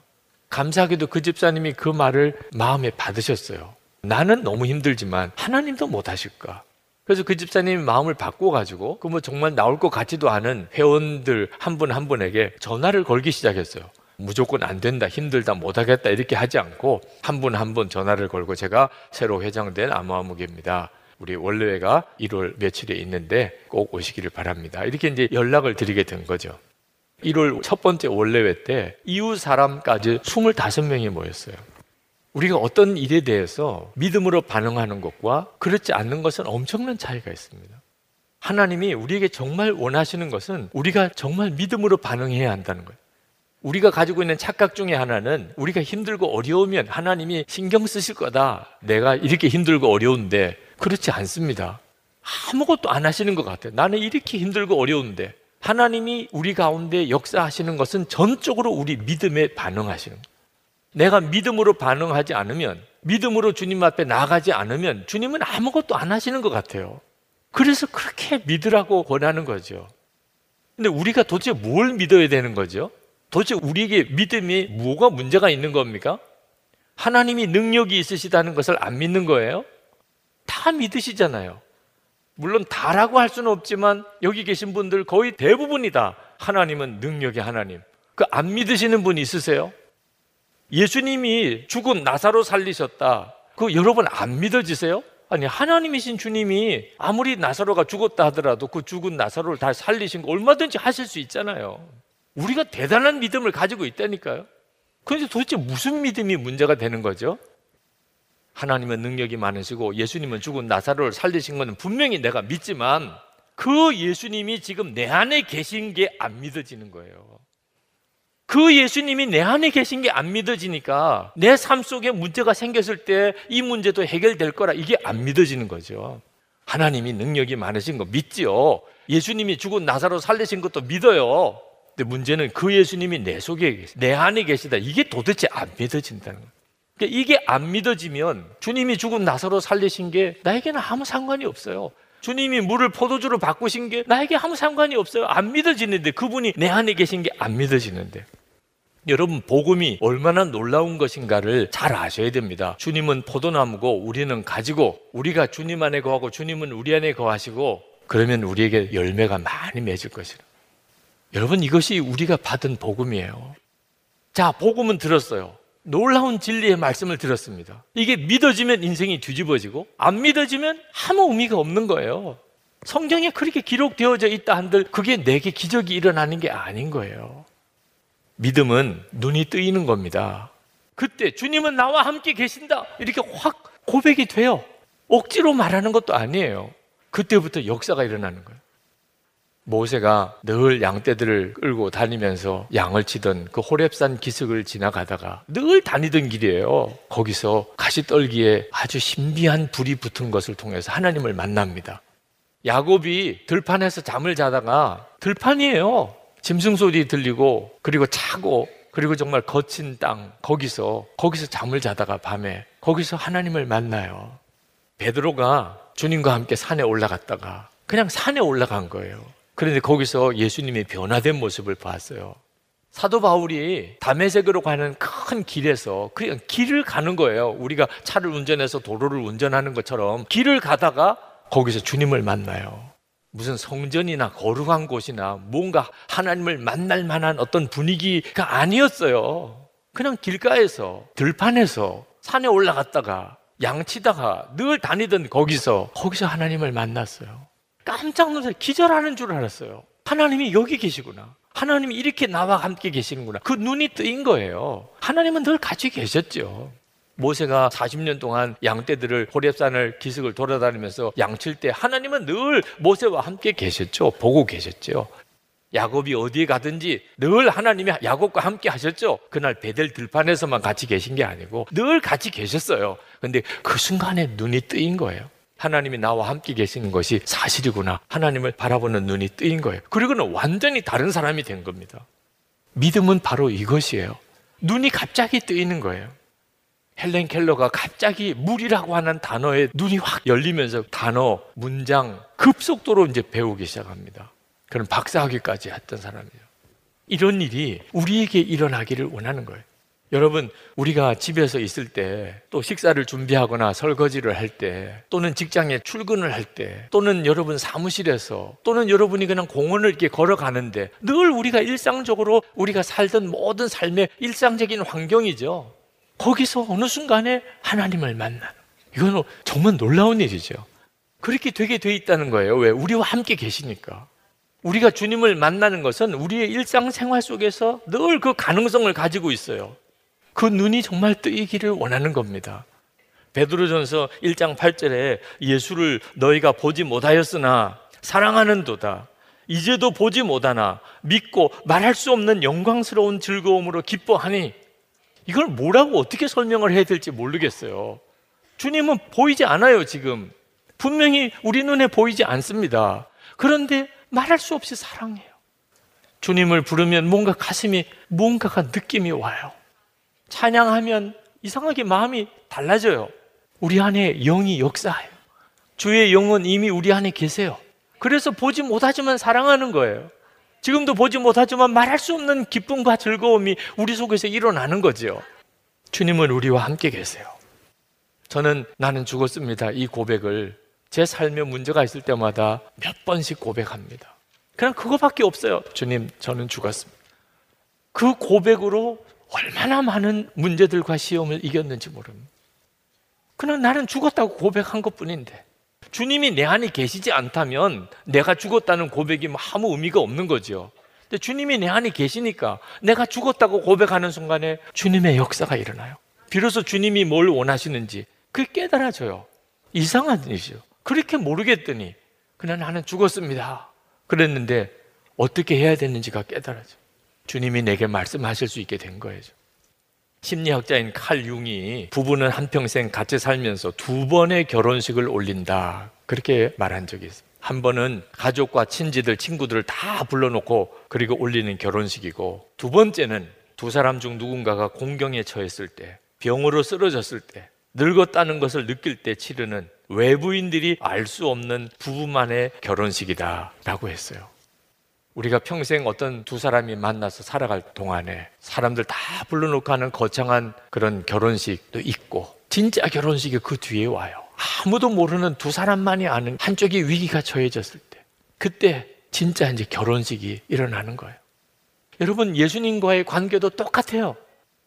감사하게도 그 집사님이 그 말을 마음에 받으셨어요. 나는 너무 힘들지만 하나님도 못 하실까? 그래서 그 집사님이 마음을 바꿔가지고 그 뭐 정말 나올 것 같지도 않은 회원들 한 분한 한 분에게 전화를 걸기 시작했어요. 무조건 안 된다, 힘들다, 못하겠다 이렇게 하지 않고 한 분 한분 전화를 걸고 제가 새로 회장된 아무아무개입니다. 우리 원래회가 1월 며칠에 있는데 꼭 오시기를 바랍니다. 이렇게 이제 연락을 드리게 된 거죠. 1월 첫 번째 원래회 때 이웃 사람까지 25명이 모였어요. 우리가 어떤 일에 대해서 믿음으로 반응하는 것과 그렇지 않는 것은 엄청난 차이가 있습니다. 하나님이 우리에게 정말 원하시는 것은 우리가 정말 믿음으로 반응해야 한다는 거예요. 우리가 가지고 있는 착각 중에 하나는 우리가 힘들고 어려우면 하나님이 신경 쓰실 거다. 내가 이렇게 힘들고 어려운데 그렇지 않습니다. 아무것도 안 하시는 것 같아요. 나는 이렇게 힘들고 어려운데 하나님이 우리 가운데 역사하시는 것은 전적으로 우리 믿음에 반응하시는 거예요. 내가 믿음으로 반응하지 않으면 믿음으로 주님 앞에 나가지 않으면 주님은 아무것도 안 하시는 것 같아요. 그래서 그렇게 믿으라고 권하는 거죠. 근데 우리가 도대체 뭘 믿어야 되는 거죠? 도대체 우리에게 믿음이 뭐가 문제가 있는 겁니까? 하나님이 능력이 있으시다는 것을 안 믿는 거예요? 다 믿으시잖아요. 물론 다라고 할 수는 없지만 여기 계신 분들 거의 대부분이다. 하나님은 능력의 하나님. 그 안 믿으시는 분 있으세요? 예수님이 죽은 나사로 살리셨다. 그 여러분 안 믿어지세요? 아니 하나님이신 주님이 아무리 나사로가 죽었다 하더라도 그 죽은 나사로를 다 살리신 거 얼마든지 하실 수 있잖아요. 우리가 대단한 믿음을 가지고 있다니까요. 그런데 도대체 무슨 믿음이 문제가 되는 거죠? 하나님은 능력이 많으시고 예수님은 죽은 나사로를 살리신 것은 분명히 내가 믿지만 그 예수님이 지금 내 안에 계신 게 안 믿어지는 거예요. 그 예수님이 내 안에 계신 게 안 믿어지니까 내 삶 속에 문제가 생겼을 때 이 문제도 해결될 거라 이게 안 믿어지는 거죠. 하나님이 능력이 많으신 거 믿지요. 예수님이 죽은 나사로 살리신 것도 믿어요. 근데 문제는 그 예수님이 내 속에 내 안에 계시다. 이게 도대체 안 믿어진다는 거예요. 그러니까 이게 안 믿어지면 주님이 죽은 나사로 살리신 게 나에게는 아무 상관이 없어요. 주님이 물을 포도주로 바꾸신 게 나에게 아무 상관이 없어요. 안 믿어지는데 그분이 내 안에 계신 게 안 믿어지는데. 여러분 복음이 얼마나 놀라운 것인가를 잘 아셔야 됩니다. 주님은 포도나무고 우리는 가지고 우리가 주님 안에 거하고 주님은 우리 안에 거하시고 그러면 우리에게 열매가 많이 맺을 것이라. 여러분 이것이 우리가 받은 복음이에요. 자, 복음은 들었어요. 놀라운 진리의 말씀을 들었습니다. 이게 믿어지면 인생이 뒤집어지고 안 믿어지면 아무 의미가 없는 거예요. 성경에 그렇게 기록되어져 있다 한들 그게 내게 기적이 일어나는 게 아닌 거예요. 믿음은 눈이 뜨이는 겁니다. 그때 주님은 나와 함께 계신다. 이렇게 확 고백이 돼요. 억지로 말하는 것도 아니에요. 그때부터 역사가 일어나는 거예요. 모세가 늘 양떼들을 끌고 다니면서 양을 치던 그 호렙산 기슭을 지나가다가 늘 다니던 길이에요. 거기서 가시떨기에 아주 신비한 불이 붙은 것을 통해서 하나님을 만납니다. 야곱이 들판에서 잠을 자다가 들판이에요. 짐승 소리 들리고 그리고 차고 그리고 정말 거친 땅 거기서 거기서 잠을 자다가 밤에 거기서 하나님을 만나요. 베드로가 주님과 함께 산에 올라갔다가 그냥 산에 올라간 거예요. 그런데 거기서 예수님의 변화된 모습을 봤어요. 사도 바울이 담에색으로 가는 큰 길에서 그냥 길을 가는 거예요. 우리가 차를 운전해서 도로를 운전하는 것처럼 길을 가다가 거기서 주님을 만나요. 무슨 성전이나 거룩한 곳이나 뭔가 하나님을 만날 만한 어떤 분위기가 아니었어요. 그냥 길가에서 들판에서 산에 올라갔다가 양치다가 늘 다니던 거기서 거기서 하나님을 만났어요. 깜짝 놀라서 기절하는 줄 알았어요. 하나님이 여기 계시구나. 하나님이 이렇게 나와 함께 계시는구나. 그 눈이 뜨인 거예요. 하나님은 늘 같이 계셨죠. 모세가 40년 동안 양떼들을 호렙산을 기슭을 돌아다니면서 양칠 때 하나님은 늘 모세와 함께 계셨죠. 보고 계셨죠. 야곱이 어디에 가든지 늘 하나님이 야곱과 함께 하셨죠. 그날 베델 들판에서만 같이 계신 게 아니고 늘 같이 계셨어요. 근데 그 순간에 눈이 뜨인 거예요. 하나님이 나와 함께 계시는 것이 사실이구나. 하나님을 바라보는 눈이 뜨인 거예요. 그리고는 완전히 다른 사람이 된 겁니다. 믿음은 바로 이것이에요. 눈이 갑자기 뜨이는 거예요. 헬렌 켈러가 갑자기 물이라고 하는 단어에 눈이 확 열리면서 단어, 문장 급속도로 이제 배우기 시작합니다. 그런 박사학위까지 했던 사람이에요. 이런 일이 우리에게 일어나기를 원하는 거예요. 여러분, 우리가 집에서 있을 때, 또 식사를 준비하거나 설거지를 할 때, 또는 직장에 출근을 할 때, 또는 여러분 사무실에서, 또는 여러분이 그냥 공원을 이렇게 걸어가는데, 늘 우리가 일상적으로 우리가 살던 모든 삶의 일상적인 환경이죠. 거기서 어느 순간에 하나님을 만나는. 이건 정말 놀라운 일이죠. 그렇게 되게 돼 있다는 거예요. 왜? 우리와 함께 계시니까. 우리가 주님을 만나는 것은 우리의 일상생활 속에서 늘 그 가능성을 가지고 있어요. 그 눈이 정말 뜨이기를 원하는 겁니다. 베드로전서 1장 8절에 예수를 너희가 보지 못하였으나 사랑하는 도다. 이제도 보지 못하나 믿고 말할 수 없는 영광스러운 즐거움으로 기뻐하니 이걸 뭐라고 어떻게 설명을 해야 될지 모르겠어요. 주님은 보이지 않아요, 지금. 분명히 우리 눈에 보이지 않습니다. 그런데 말할 수 없이 사랑해요. 주님을 부르면 뭔가 가슴이 뭔가가 느낌이 와요. 찬양하면 이상하게 마음이 달라져요. 우리 안에 영이 역사해요. 주의 영은 이미 우리 안에 계세요. 그래서 보지 못하지만 사랑하는 거예요. 지금도 보지 못하지만 말할 수 없는 기쁨과 즐거움이 우리 속에서 일어나는 거죠. 주님은 우리와 함께 계세요. 저는 나는 죽었습니다. 이 고백을 제 삶에 문제가 있을 때마다 몇 번씩 고백합니다. 그냥 그거밖에 없어요. 주님, 저는 죽었습니다. 그 고백으로 얼마나 많은 문제들과 시험을 이겼는지 모릅니다. 그냥 나는 죽었다고 고백한 것 뿐인데. 주님이 내 안에 계시지 않다면 내가 죽었다는 고백이 뭐 아무 의미가 없는 거죠. 근데 주님이 내 안에 계시니까 내가 죽었다고 고백하는 순간에 주님의 역사가 일어나요. 비로소 주님이 뭘 원하시는지 그게 깨달아져요. 이상한 일이죠. 그렇게 모르겠더니 그냥 나는 죽었습니다. 그랬는데 어떻게 해야 되는지가 깨달아져. 주님이 내게 말씀하실 수 있게 된 거예요. 심리학자인 칼 융이 부부는 한평생 같이 살면서 두 번의 결혼식을 올린다. 그렇게 말한 적이 있어요. 한 번은 가족과 친지들, 친구들을 다 불러놓고 그리고 올리는 결혼식이고 두 번째는 두 사람 중 누군가가 공경에 처했을 때, 병으로 쓰러졌을 때, 늙었다는 것을 느낄 때 치르는 외부인들이 알 수 없는 부부만의 결혼식이다라고 했어요. 우리가 평생 어떤 두 사람이 만나서 살아갈 동안에 사람들 다 불러놓고 하는 거창한 그런 결혼식도 있고 진짜 결혼식이 그 뒤에 와요. 아무도 모르는 두 사람만이 아는 한쪽이 위기가 처해졌을 때 그때 진짜 이제 결혼식이 일어나는 거예요. 여러분 예수님과의 관계도 똑같아요.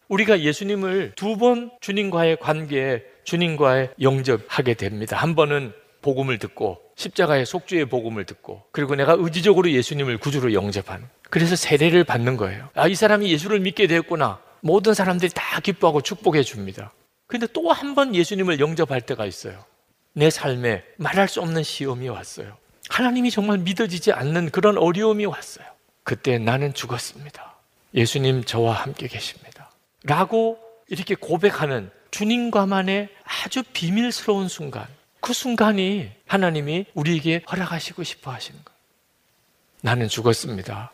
우리가 예수님을 두 번 주님과의 관계에 주님과의 영접하게 됩니다. 한 번은 복음을 듣고 십자가의 속주의 복음을 듣고 그리고 내가 의지적으로 예수님을 구주로 영접하는 그래서 세례를 받는 거예요. 아, 이 사람이 예수를 믿게 되었구나. 모든 사람들이 다 기뻐하고 축복해 줍니다. 근데 또 한 번 예수님을 영접할 때가 있어요. 내 삶에 말할 수 없는 시험이 왔어요. 하나님이 정말 믿어지지 않는 그런 어려움이 왔어요. 그때 나는 죽었습니다. 예수님 저와 함께 계십니다. 라고 이렇게 고백하는 주님과만의 아주 비밀스러운 순간. 그 순간이 하나님이 우리에게 허락하시고 싶어 하시는 거예요. 나는 죽었습니다.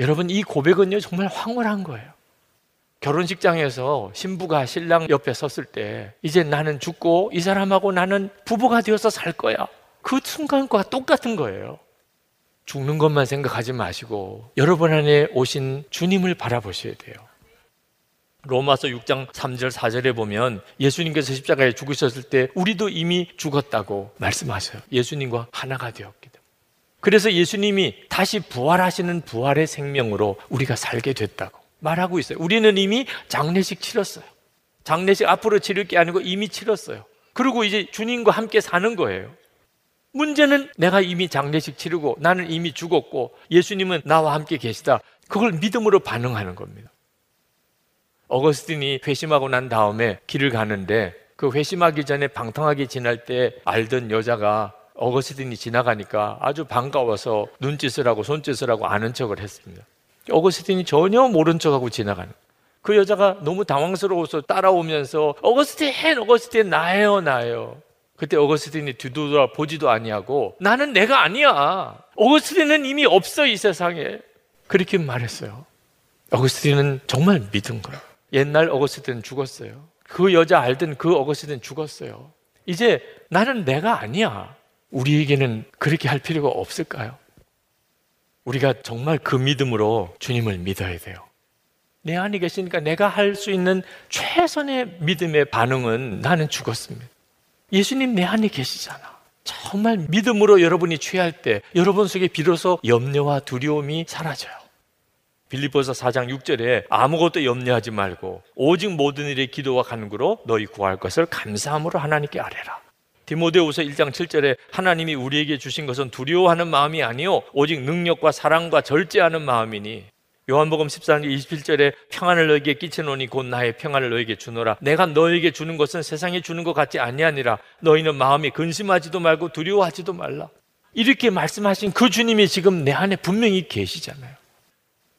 여러분, 이 고백은요, 정말 황홀한 거예요. 결혼식장에서 신부가 신랑 옆에 섰을 때, 이제 나는 죽고 이 사람하고 나는 부부가 되어서 살 거야. 그 순간과 똑같은 거예요. 죽는 것만 생각하지 마시고, 여러분 안에 오신 주님을 바라보셔야 돼요. 로마서 6장 3절 4절에 보면 예수님께서 십자가에 죽으셨을 때 우리도 이미 죽었다고 말씀하셔요. 예수님과 하나가 되었기 때문에. 그래서 예수님이 다시 부활하시는 부활의 생명으로 우리가 살게 됐다고 말하고 있어요. 우리는 이미 장례식 치렀어요. 장례식 앞으로 치를 게 아니고 이미 치렀어요. 그리고 이제 주님과 함께 사는 거예요. 문제는 내가 이미 장례식 치르고 나는 이미 죽었고 예수님은 나와 함께 계시다. 그걸 믿음으로 반응하는 겁니다. 어거스틴이 회심하고 난 다음에 길을 가는데 그 회심하기 전에 방탕하게 지날 때 알던 여자가 어거스틴이 지나가니까 아주 반가워서 눈짓을 하고 손짓을 하고 아는 척을 했습니다. 어거스틴이 전혀 모른 척하고 지나가는. 그 여자가 너무 당황스러워서 따라오면서 어거스틴, 어거스틴 나예요, 나예요. 그때 어거스틴이 뒤돌아 보지도 아니하고 나는 내가 아니야. 어거스틴은 이미 없어 이 세상에. 그렇게 말했어요. 어거스틴은 정말 믿은 거예요. 옛날 어거스틴은 죽었어요. 그 여자 알던 그 어거스틴은 죽었어요. 이제 나는 내가 아니야. 우리에게는 그렇게 할 필요가 없을까요? 우리가 정말 그 믿음으로 주님을 믿어야 돼요. 내 안에 계시니까 내가 할 수 있는 최선의 믿음의 반응은 나는 죽었습니다. 예수님 내 안에 계시잖아. 정말 믿음으로 여러분이 취할 때 여러분 속에 비로소 염려와 두려움이 사라져요. 빌리포서 4장 6절에 아무것도 염려하지 말고 오직 모든 일에 기도와 간구로 너희 구할 것을 감사함으로 하나님께 아뢰라. 디모데후서 1장 7절에 하나님이 우리에게 주신 것은 두려워하는 마음이 아니요 오직 능력과 사랑과 절제하는 마음이니 요한복음 14장 27절에 평안을 너에게 끼치노니 곧 나의 평안을 너에게 주노라. 내가 너에게 주는 것은 세상에 주는 것 같지 아니하니라. 너희는 마음이 근심하지도 말고 두려워하지도 말라. 이렇게 말씀하신 그 주님이 지금 내 안에 분명히 계시잖아요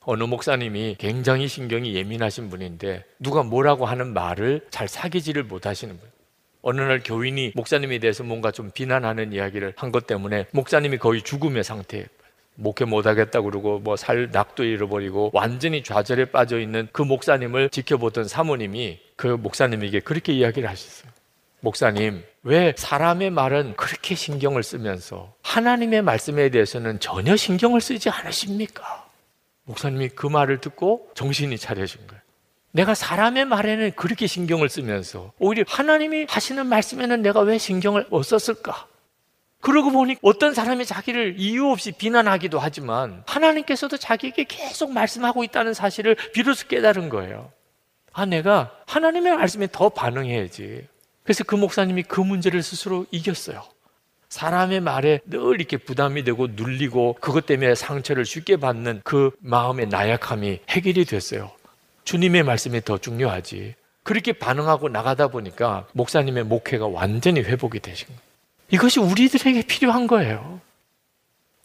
어느 목사님이 굉장히 신경이 예민하신 분인데 누가 뭐라고 하는 말을 잘 사귀지를 못하시는 분. 어느 날 교인이 목사님에 대해서 뭔가 좀 비난하는 이야기를 한 것 때문에 목사님이 거의 죽음의 상태. 목회 못하겠다 그러고 뭐 살 낙도 잃어버리고 완전히 좌절에 빠져 있는 그 목사님을 지켜보던 사모님이 그 목사님에게 그렇게 이야기를 하셨어요. 목사님, 왜 사람의 말은 그렇게 신경을 쓰면서 하나님의 말씀에 대해서는 전혀 신경을 쓰지 않으십니까? 목사님이 그 말을 듣고 정신이 차려진 거예요. 내가 사람의 말에는 그렇게 신경을 쓰면서 오히려 하나님이 하시는 말씀에는 내가 왜 신경을 못 썼을까? 그러고 보니 어떤 사람이 자기를 이유 없이 비난하기도 하지만 하나님께서도 자기에게 계속 말씀하고 있다는 사실을 비로소 깨달은 거예요. 아, 내가 하나님의 말씀에 더 반응해야지. 그래서 그 목사님이 그 문제를 스스로 이겼어요. 사람의 말에 늘 이렇게 부담이 되고 눌리고 그것 때문에 상처를 쉽게 받는 그 마음의 나약함이 해결이 됐어요. 주님의 말씀이 더 중요하지. 그렇게 반응하고 나가다 보니까 목사님의 목회가 완전히 회복이 되신 거예요. 이것이 우리들에게 필요한 거예요.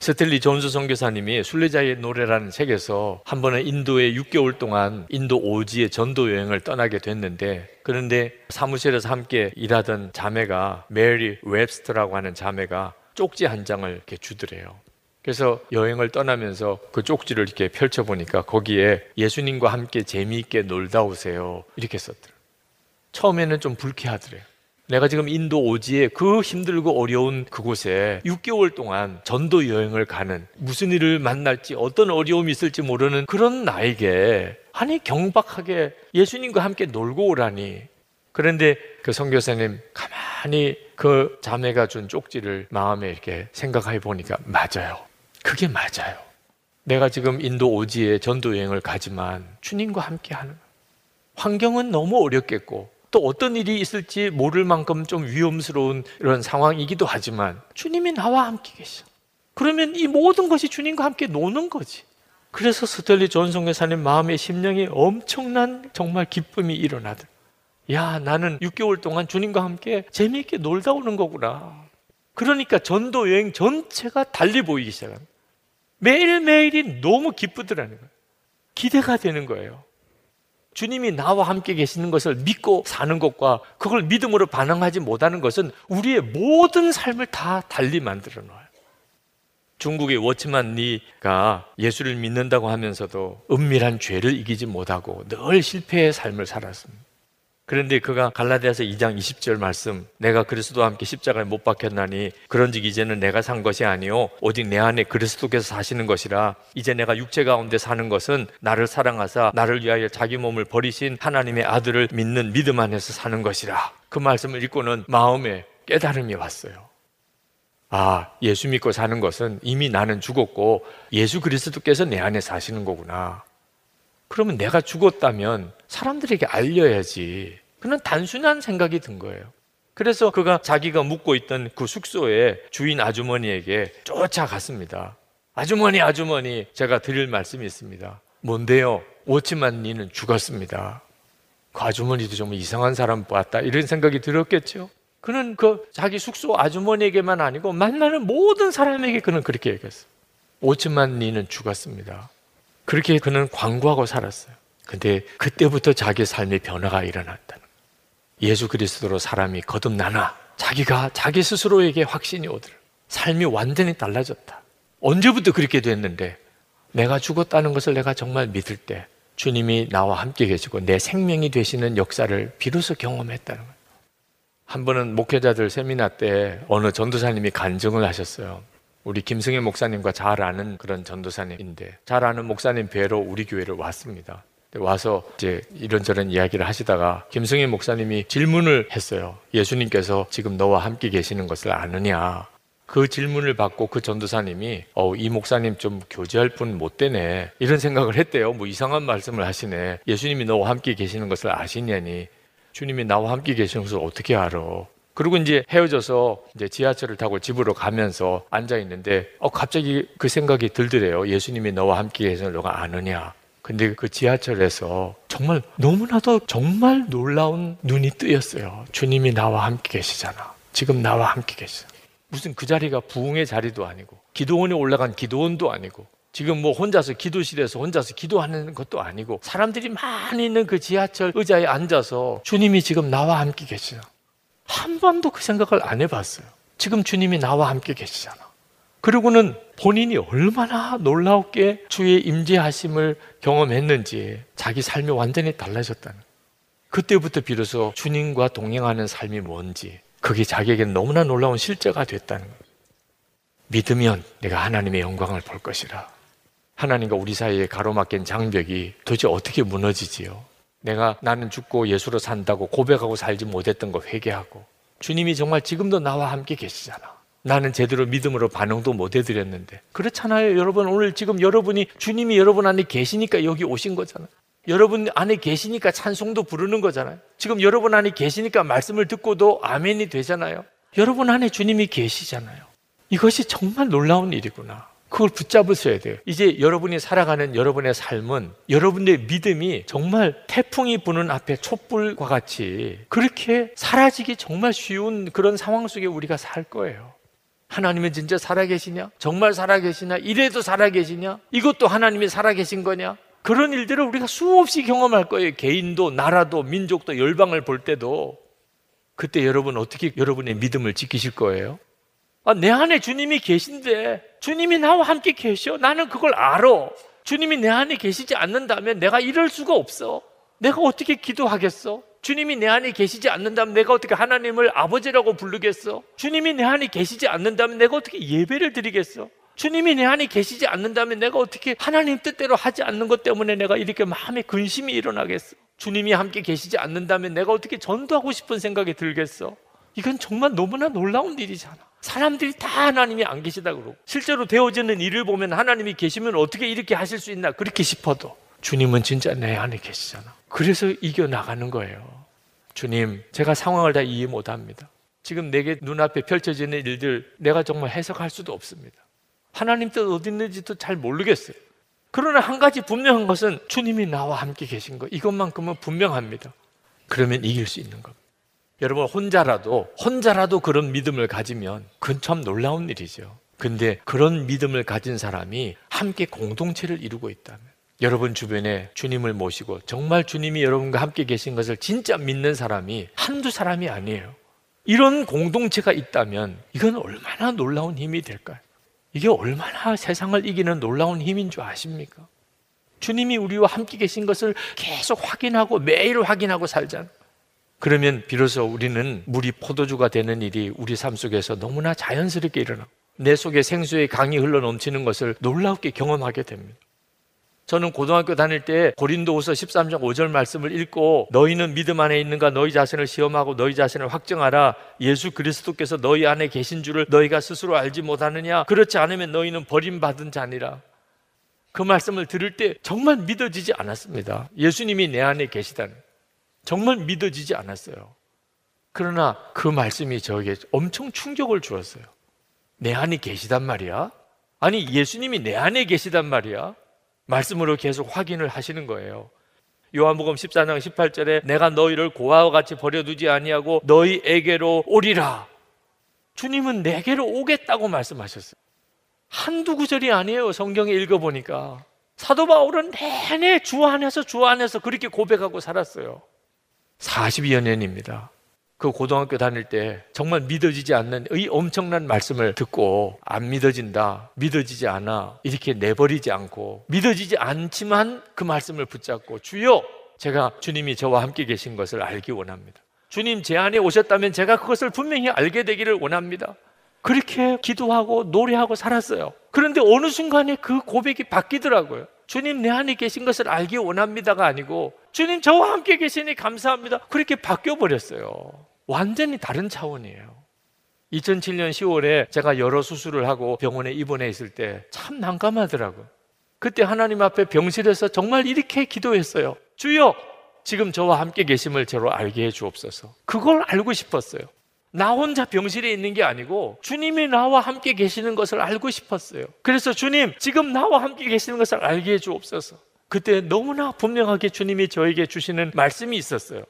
스탠리 존스 선교사님이 순례자의 노래라는 책에서 한 번은 인도에 6개월 동안 인도 오지의 전도 여행을 떠나게 됐는데 그런데 사무실에서 함께 일하던 자매가 메리 웹스터라고 하는 자매가 쪽지 한 장을 이렇게 주더래요. 그래서 여행을 떠나면서 그 쪽지를 이렇게 펼쳐 보니까 거기에 예수님과 함께 재미있게 놀다 오세요. 이렇게 썼더래요. 처음에는 좀 불쾌하더래요. 내가 지금 인도 오지에 그 힘들고 어려운 그곳에 6개월 동안 전도 여행을 가는 무슨 일을 만날지 어떤 어려움이 있을지 모르는 그런 나에게 아니 경박하게 예수님과 함께 놀고 오라니 그런데 그 선교사님 가만히 그 자매가 준 쪽지를 마음에 이렇게 생각해 보니까 맞아요. 그게 맞아요. 내가 지금 인도 오지에 전도 여행을 가지만 주님과 함께 하는 환경은 너무 어렵겠고 또 어떤 일이 있을지 모를 만큼 좀 위험스러운 이런 상황이기도 하지만 주님이 나와 함께 계셔. 그러면 이 모든 것이 주님과 함께 노는 거지. 그래서 스텔리 존성교사님 마음의 심령에 엄청난 정말 기쁨이 일어나더. 야, 나는 6개월 동안 주님과 함께 재미있게 놀다 오는 거구나. 그러니까 전도 여행 전체가 달리 보이기 시작합니다. 매일매일이 너무 기쁘더라는 거예요. 기대가 되는 거예요. 주님이 나와 함께 계시는 것을 믿고 사는 것과 그걸 믿음으로 반응하지 못하는 것은 우리의 모든 삶을 다 달리 만들어 놓아요. 중국의 워치만 리가 예수를 믿는다고 하면서도 은밀한 죄를 이기지 못하고 늘 실패의 삶을 살았습니다. 그런데 그가 갈라디아서 2장 20절 말씀 내가 그리스도와 함께 십자가에 못 박혔나니 그런즉 이제는 내가 산 것이 아니요 오직 내 안에 그리스도께서 사시는 것이라 이제 내가 육체 가운데 사는 것은 나를 사랑하사 나를 위하여 자기 몸을 버리신 하나님의 아들을 믿는 믿음 안에서 사는 것이라 그 말씀을 읽고는 마음에 깨달음이 왔어요. 아, 예수 믿고 사는 것은 이미 나는 죽었고 예수 그리스도께서 내 안에 사시는 거구나. 그러면 내가 죽었다면 사람들에게 알려야지. 그는 단순한 생각이 든 거예요. 그래서 그가 자기가 묵고 있던 그 숙소에 주인 아주머니에게 쫓아갔습니다. 아주머니, 아주머니, 제가 드릴 말씀이 있습니다. 뭔데요? 오치만 니는 죽었습니다. 그 아주머니도 좀 이상한 사람 봤다. 이런 생각이 들었겠죠? 그는 그 자기 숙소 아주머니에게만 아니고 만나는 모든 사람에게 그는 그렇게 얘기했어요. 오치만 니는 죽었습니다. 그렇게 그는 광고하고 살았어요. 근데 그때부터 자기 삶의 변화가 일어났다는 예수 그리스도로 사람이 거듭나나 자기가 자기 스스로에게 확신이 오더라. 삶이 완전히 달라졌다. 언제부터 그렇게 됐는데 내가 죽었다는 것을 내가 정말 믿을 때 주님이 나와 함께 계시고 내 생명이 되시는 역사를 비로소 경험했다는 거예요. 한 번은 목회자들 세미나 때 어느 전도사님이 간증을 하셨어요. 우리 김승일 목사님과 잘 아는 그런 전도사님인데 잘 아는 목사님 뵈러 우리 교회를 왔습니다. 와서 이제 이런저런 이야기를 하시다가 김승일 목사님이 질문을 했어요. 예수님께서 지금 너와 함께 계시는 것을 아느냐? 그 질문을 받고 그 전도사님이 어, 이 목사님 좀 교제할 분 못 되네 이런 생각을 했대요. 뭐 이상한 말씀을 하시네. 예수님이 너와 함께 계시는 것을 아시냐니 주님이 나와 함께 계시는 것을 어떻게 알아? 그리고 이제 헤어져서 이제 지하철을 타고 집으로 가면서 앉아 있는데 어 갑자기 그 생각이 들더래요. 예수님이 너와 함께 계시는 너가 아느냐? 근데 그 지하철에서 정말 너무나도 정말 놀라운 눈이 뜨였어요. 주님이 나와 함께 계시잖아. 지금 나와 함께 계시잖 무슨 그 자리가 부흥의 자리도 아니고 기도원에 올라간 기도원도 아니고 지금 뭐 혼자서 기도실에서 혼자서 기도하는 것도 아니고 사람들이 많이 있는 그 지하철 의자에 앉아서 주님이 지금 나와 함께 계시잖아. 한 번도 그 생각을 안 해봤어요. 지금 주님이 나와 함께 계시잖아. 그리고는 본인이 얼마나 놀라웠게 주의 임재하심을 경험했는지 자기 삶이 완전히 달라졌다는. 그때부터 비로소 주님과 동행하는 삶이 뭔지 그게 자기에게 너무나 놀라운 실제가 됐다는. 믿으면 내가 하나님의 영광을 볼 것이라. 하나님과 우리 사이에 가로막힌 장벽이 도대체 어떻게 무너지지요? 내가 나는 죽고 예수로 산다고 고백하고 살지 못했던 거 회개하고 주님이 정말 지금도 나와 함께 계시잖아. 나는 제대로 믿음으로 반응도 못 해드렸는데 그렇잖아요 여러분 오늘 지금 여러분이 주님이 여러분 안에 계시니까 여기 오신 거잖아 여러분 안에 계시니까 찬송도 부르는 거잖아요. 지금 여러분 안에 계시니까 말씀을 듣고도 아멘이 되잖아요. 여러분 안에 주님이 계시잖아요. 이것이 정말 놀라운 일이구나. 그걸 붙잡으셔야 돼요. 이제 여러분이 살아가는 여러분의 삶은 여러분의 믿음이 정말 태풍이 부는 앞에 촛불과 같이 그렇게 사라지기 정말 쉬운 그런 상황 속에 우리가 살 거예요. 하나님은 진짜 살아계시냐? 정말 살아계시냐? 이래도 살아계시냐? 이것도 하나님이 살아계신 거냐? 그런 일들을 우리가 수없이 경험할 거예요. 개인도, 나라도, 민족도, 열방을 볼 때도. 그때 여러분 어떻게 여러분의 믿음을 지키실 거예요? 아, 내 안에 주님이 계신데 주님이 나와 함께 계셔. 나는 그걸 알아. 주님이 내 안에 계시지 않는다면 내가 이럴 수가 없어. 내가 어떻게 기도하겠어? 주님이 내 안에 계시지 않는다면 내가 어떻게 하나님을 아버지라고 부르겠어? 주님이 내 안에 계시지 않는다면 내가 어떻게 예배를 드리겠어? 주님이 내 안에 계시지 않는다면 내가 어떻게 하나님 뜻대로 하지 않는 것 때문에 내가 이렇게 마음에 근심이 일어나겠어? 주님이 함께 계시지 않는다면 내가 어떻게 전도하고 싶은 생각이 들겠어? 이건 정말 너무나 놀라운 일이잖아. 사람들이 다 하나님이 안 계시다 그러고 실제로 되어지는 일을 보면 하나님이 계시면 어떻게 이렇게 하실 수 있나 그렇게 싶어도 주님은 진짜 내 안에 계시잖아. 그래서 이겨 나가는 거예요. 주님, 제가 상황을 다 이해 못 합니다. 지금 내게 눈앞에 펼쳐지는 일들 내가 정말 해석할 수도 없습니다. 하나님 뜻 어디 있는지도 잘 모르겠어요. 그러나 한 가지 분명한 것은 주님이 나와 함께 계신 것 이것만큼은 분명합니다. 그러면 이길 수 있는 겁니다. 여러분 혼자라도 혼자라도 그런 믿음을 가지면 그건 참 놀라운 일이죠. 근데 그런 믿음을 가진 사람이 함께 공동체를 이루고 있다면 여러분 주변에 주님을 모시고 정말 주님이 여러분과 함께 계신 것을 진짜 믿는 사람이 한두 사람이 아니에요. 이런 공동체가 있다면 이건 얼마나 놀라운 힘이 될까요? 이게 얼마나 세상을 이기는 놀라운 힘인 줄 아십니까? 주님이 우리와 함께 계신 것을 계속 확인하고 매일 확인하고 살잖아요. 그러면 비로소 우리는 물이 포도주가 되는 일이 우리 삶 속에서 너무나 자연스럽게 일어나. 내 속에 생수의 강이 흘러 넘치는 것을 놀랍게 경험하게 됩니다. 저는 고등학교 다닐 때 고린도후서 13장 5절 말씀을 읽고 너희는 믿음 안에 있는가 너희 자신을 시험하고 너희 자신을 확정하라 예수 그리스도께서 너희 안에 계신 줄을 너희가 스스로 알지 못하느냐 그렇지 않으면 너희는 버림받은 자니라 그 말씀을 들을 때 정말 믿어지지 않았습니다 예수님이 내 안에 계시다는 정말 믿어지지 않았어요. 그러나 그 말씀이 저에게 엄청 충격을 주었어요. 내 안에 계시단 말이야? 아니, 예수님이 내 안에 계시단 말이야? 말씀으로 계속 확인을 하시는 거예요. 요한복음 14장 18절에 내가 너희를 고아와 같이 버려두지 아니하고 너희에게로 오리라. 주님은 내게로 오겠다고 말씀하셨어요. 한두 구절이 아니에요. 성경에 읽어보니까. 사도 바울은 내내 주 안에서 주 안에서 그렇게 고백하고 살았어요. 42여 년입니다. 그 고등학교 다닐 때 정말 믿어지지 않는 이 엄청난 말씀을 듣고 안 믿어진다, 믿어지지 않아 이렇게 내버리지 않고 믿어지지 않지만 그 말씀을 붙잡고 주여 제가 주님이 저와 함께 계신 것을 알기 원합니다. 주님 제 안에 오셨다면 제가 그것을 분명히 알게 되기를 원합니다. 그렇게 기도하고 노래하고 살았어요. 그런데 어느 순간에 그 고백이 바뀌더라고요. 주님 내 안에 계신 것을 알기 원합니다가 아니고 주님 저와 함께 계시니 감사합니다. 그렇게 바뀌어 버렸어요. 완전히 다른 차원이에요. 2007년 10월에 제가 여러 수술을 하고 병원에 입원해 있을 때 참 난감하더라고요. 그때 하나님 앞에 병실에서 정말 이렇게 기도했어요. 주여, 지금 저와 함께 계심을 저로 알게 해 주옵소서. 그걸 알고 싶었어요. 나 혼자 병실에 있는 게 아니고 주님이 나와 함께 계시는 것을 알고 싶었어요. 그래서 주님, 지금 나와 함께 계시는 것을 알게 해 주옵소서. 그때 너무나 분명하게 주님이 저에게 주시는 말씀이 있었어요.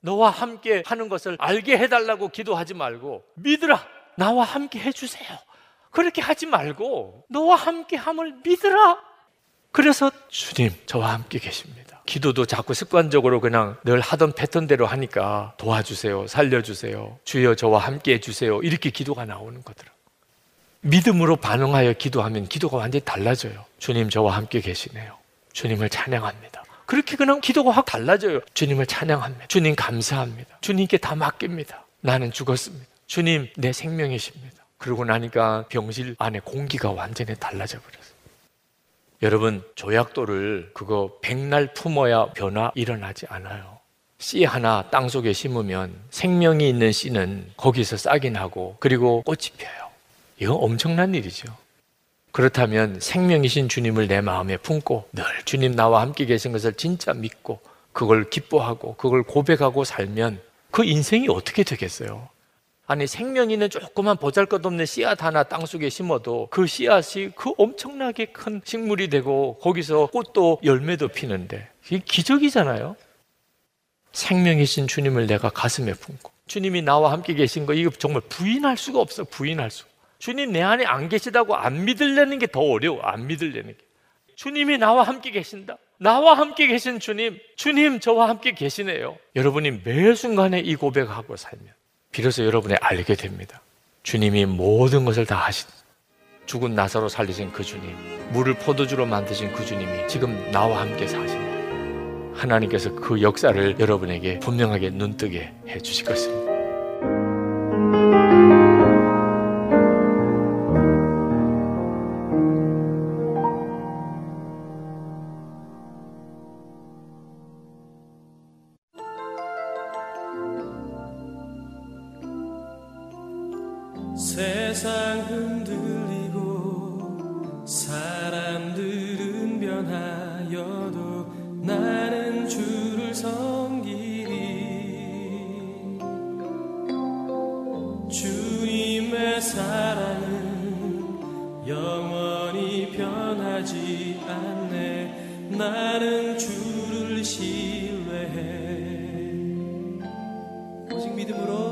너와 함께 하는 것을 알게 해달라고 기도하지 말고 믿으라. 나와 함께 해주세요. 그렇게 하지 말고 너와 함께 함을 믿으라. 그래서 주님, 저와 함께 계십니다. 기도도 자꾸 습관적으로 그냥 늘 하던 패턴대로 하니까 도와주세요. 살려주세요. 주여 저와 함께 해주세요. 이렇게 기도가 나오는 거더라. 믿음으로 반응하여 기도하면 기도가 완전히 달라져요. 주님 저와 함께 계시네요. 주님을 찬양합니다. 그렇게 그냥 기도가 확 달라져요. 주님을 찬양합니다. 주님 감사합니다. 주님께 다 맡깁니다. 나는 죽었습니다. 주님 내 생명이십니다. 그러고 나니까 병실 안에 공기가 완전히 달라져 버렸어요. 여러분 조약돌을 그거 백날 품어야 변화 일어나지 않아요. 씨 하나 땅 속에 심으면 생명이 있는 씨는 거기서 싹이 나고 그리고 꽃이 펴요. 이거 엄청난 일이죠. 그렇다면 생명이신 주님을 내 마음에 품고 늘 주님 나와 함께 계신 것을 진짜 믿고 그걸 기뻐하고 그걸 고백하고 살면 그 인생이 어떻게 되겠어요? 아니 생명 있는 조그만 보잘것없는 씨앗 하나 땅 속에 심어도 그 씨앗이 그 엄청나게 큰 식물이 되고 거기서 꽃도 열매도 피는데 이게 기적이잖아요. 생명이신 주님을 내가 가슴에 품고 주님이 나와 함께 계신 거 이거 정말 부인할 수가 없어 부인할 수. 주님 내 안에 안 계시다고 안 믿으려는 게 더 어려워 안 믿으려는 게. 주님이 나와 함께 계신다. 나와 함께 계신 주님, 주님 저와 함께 계시네요. 여러분이 매 순간에 이 고백하고 살면 비로소 여러분이 알게 됩니다. 주님이 모든 것을 다 하신 죽은 나사로 살리신 그 주님, 물을 포도주로 만드신 그 주님이 지금 나와 함께 사십니다. 하나님께서 그 역사를 여러분에게 분명하게 눈뜨게 해 주실 것입니다. 해 오직 믿음으로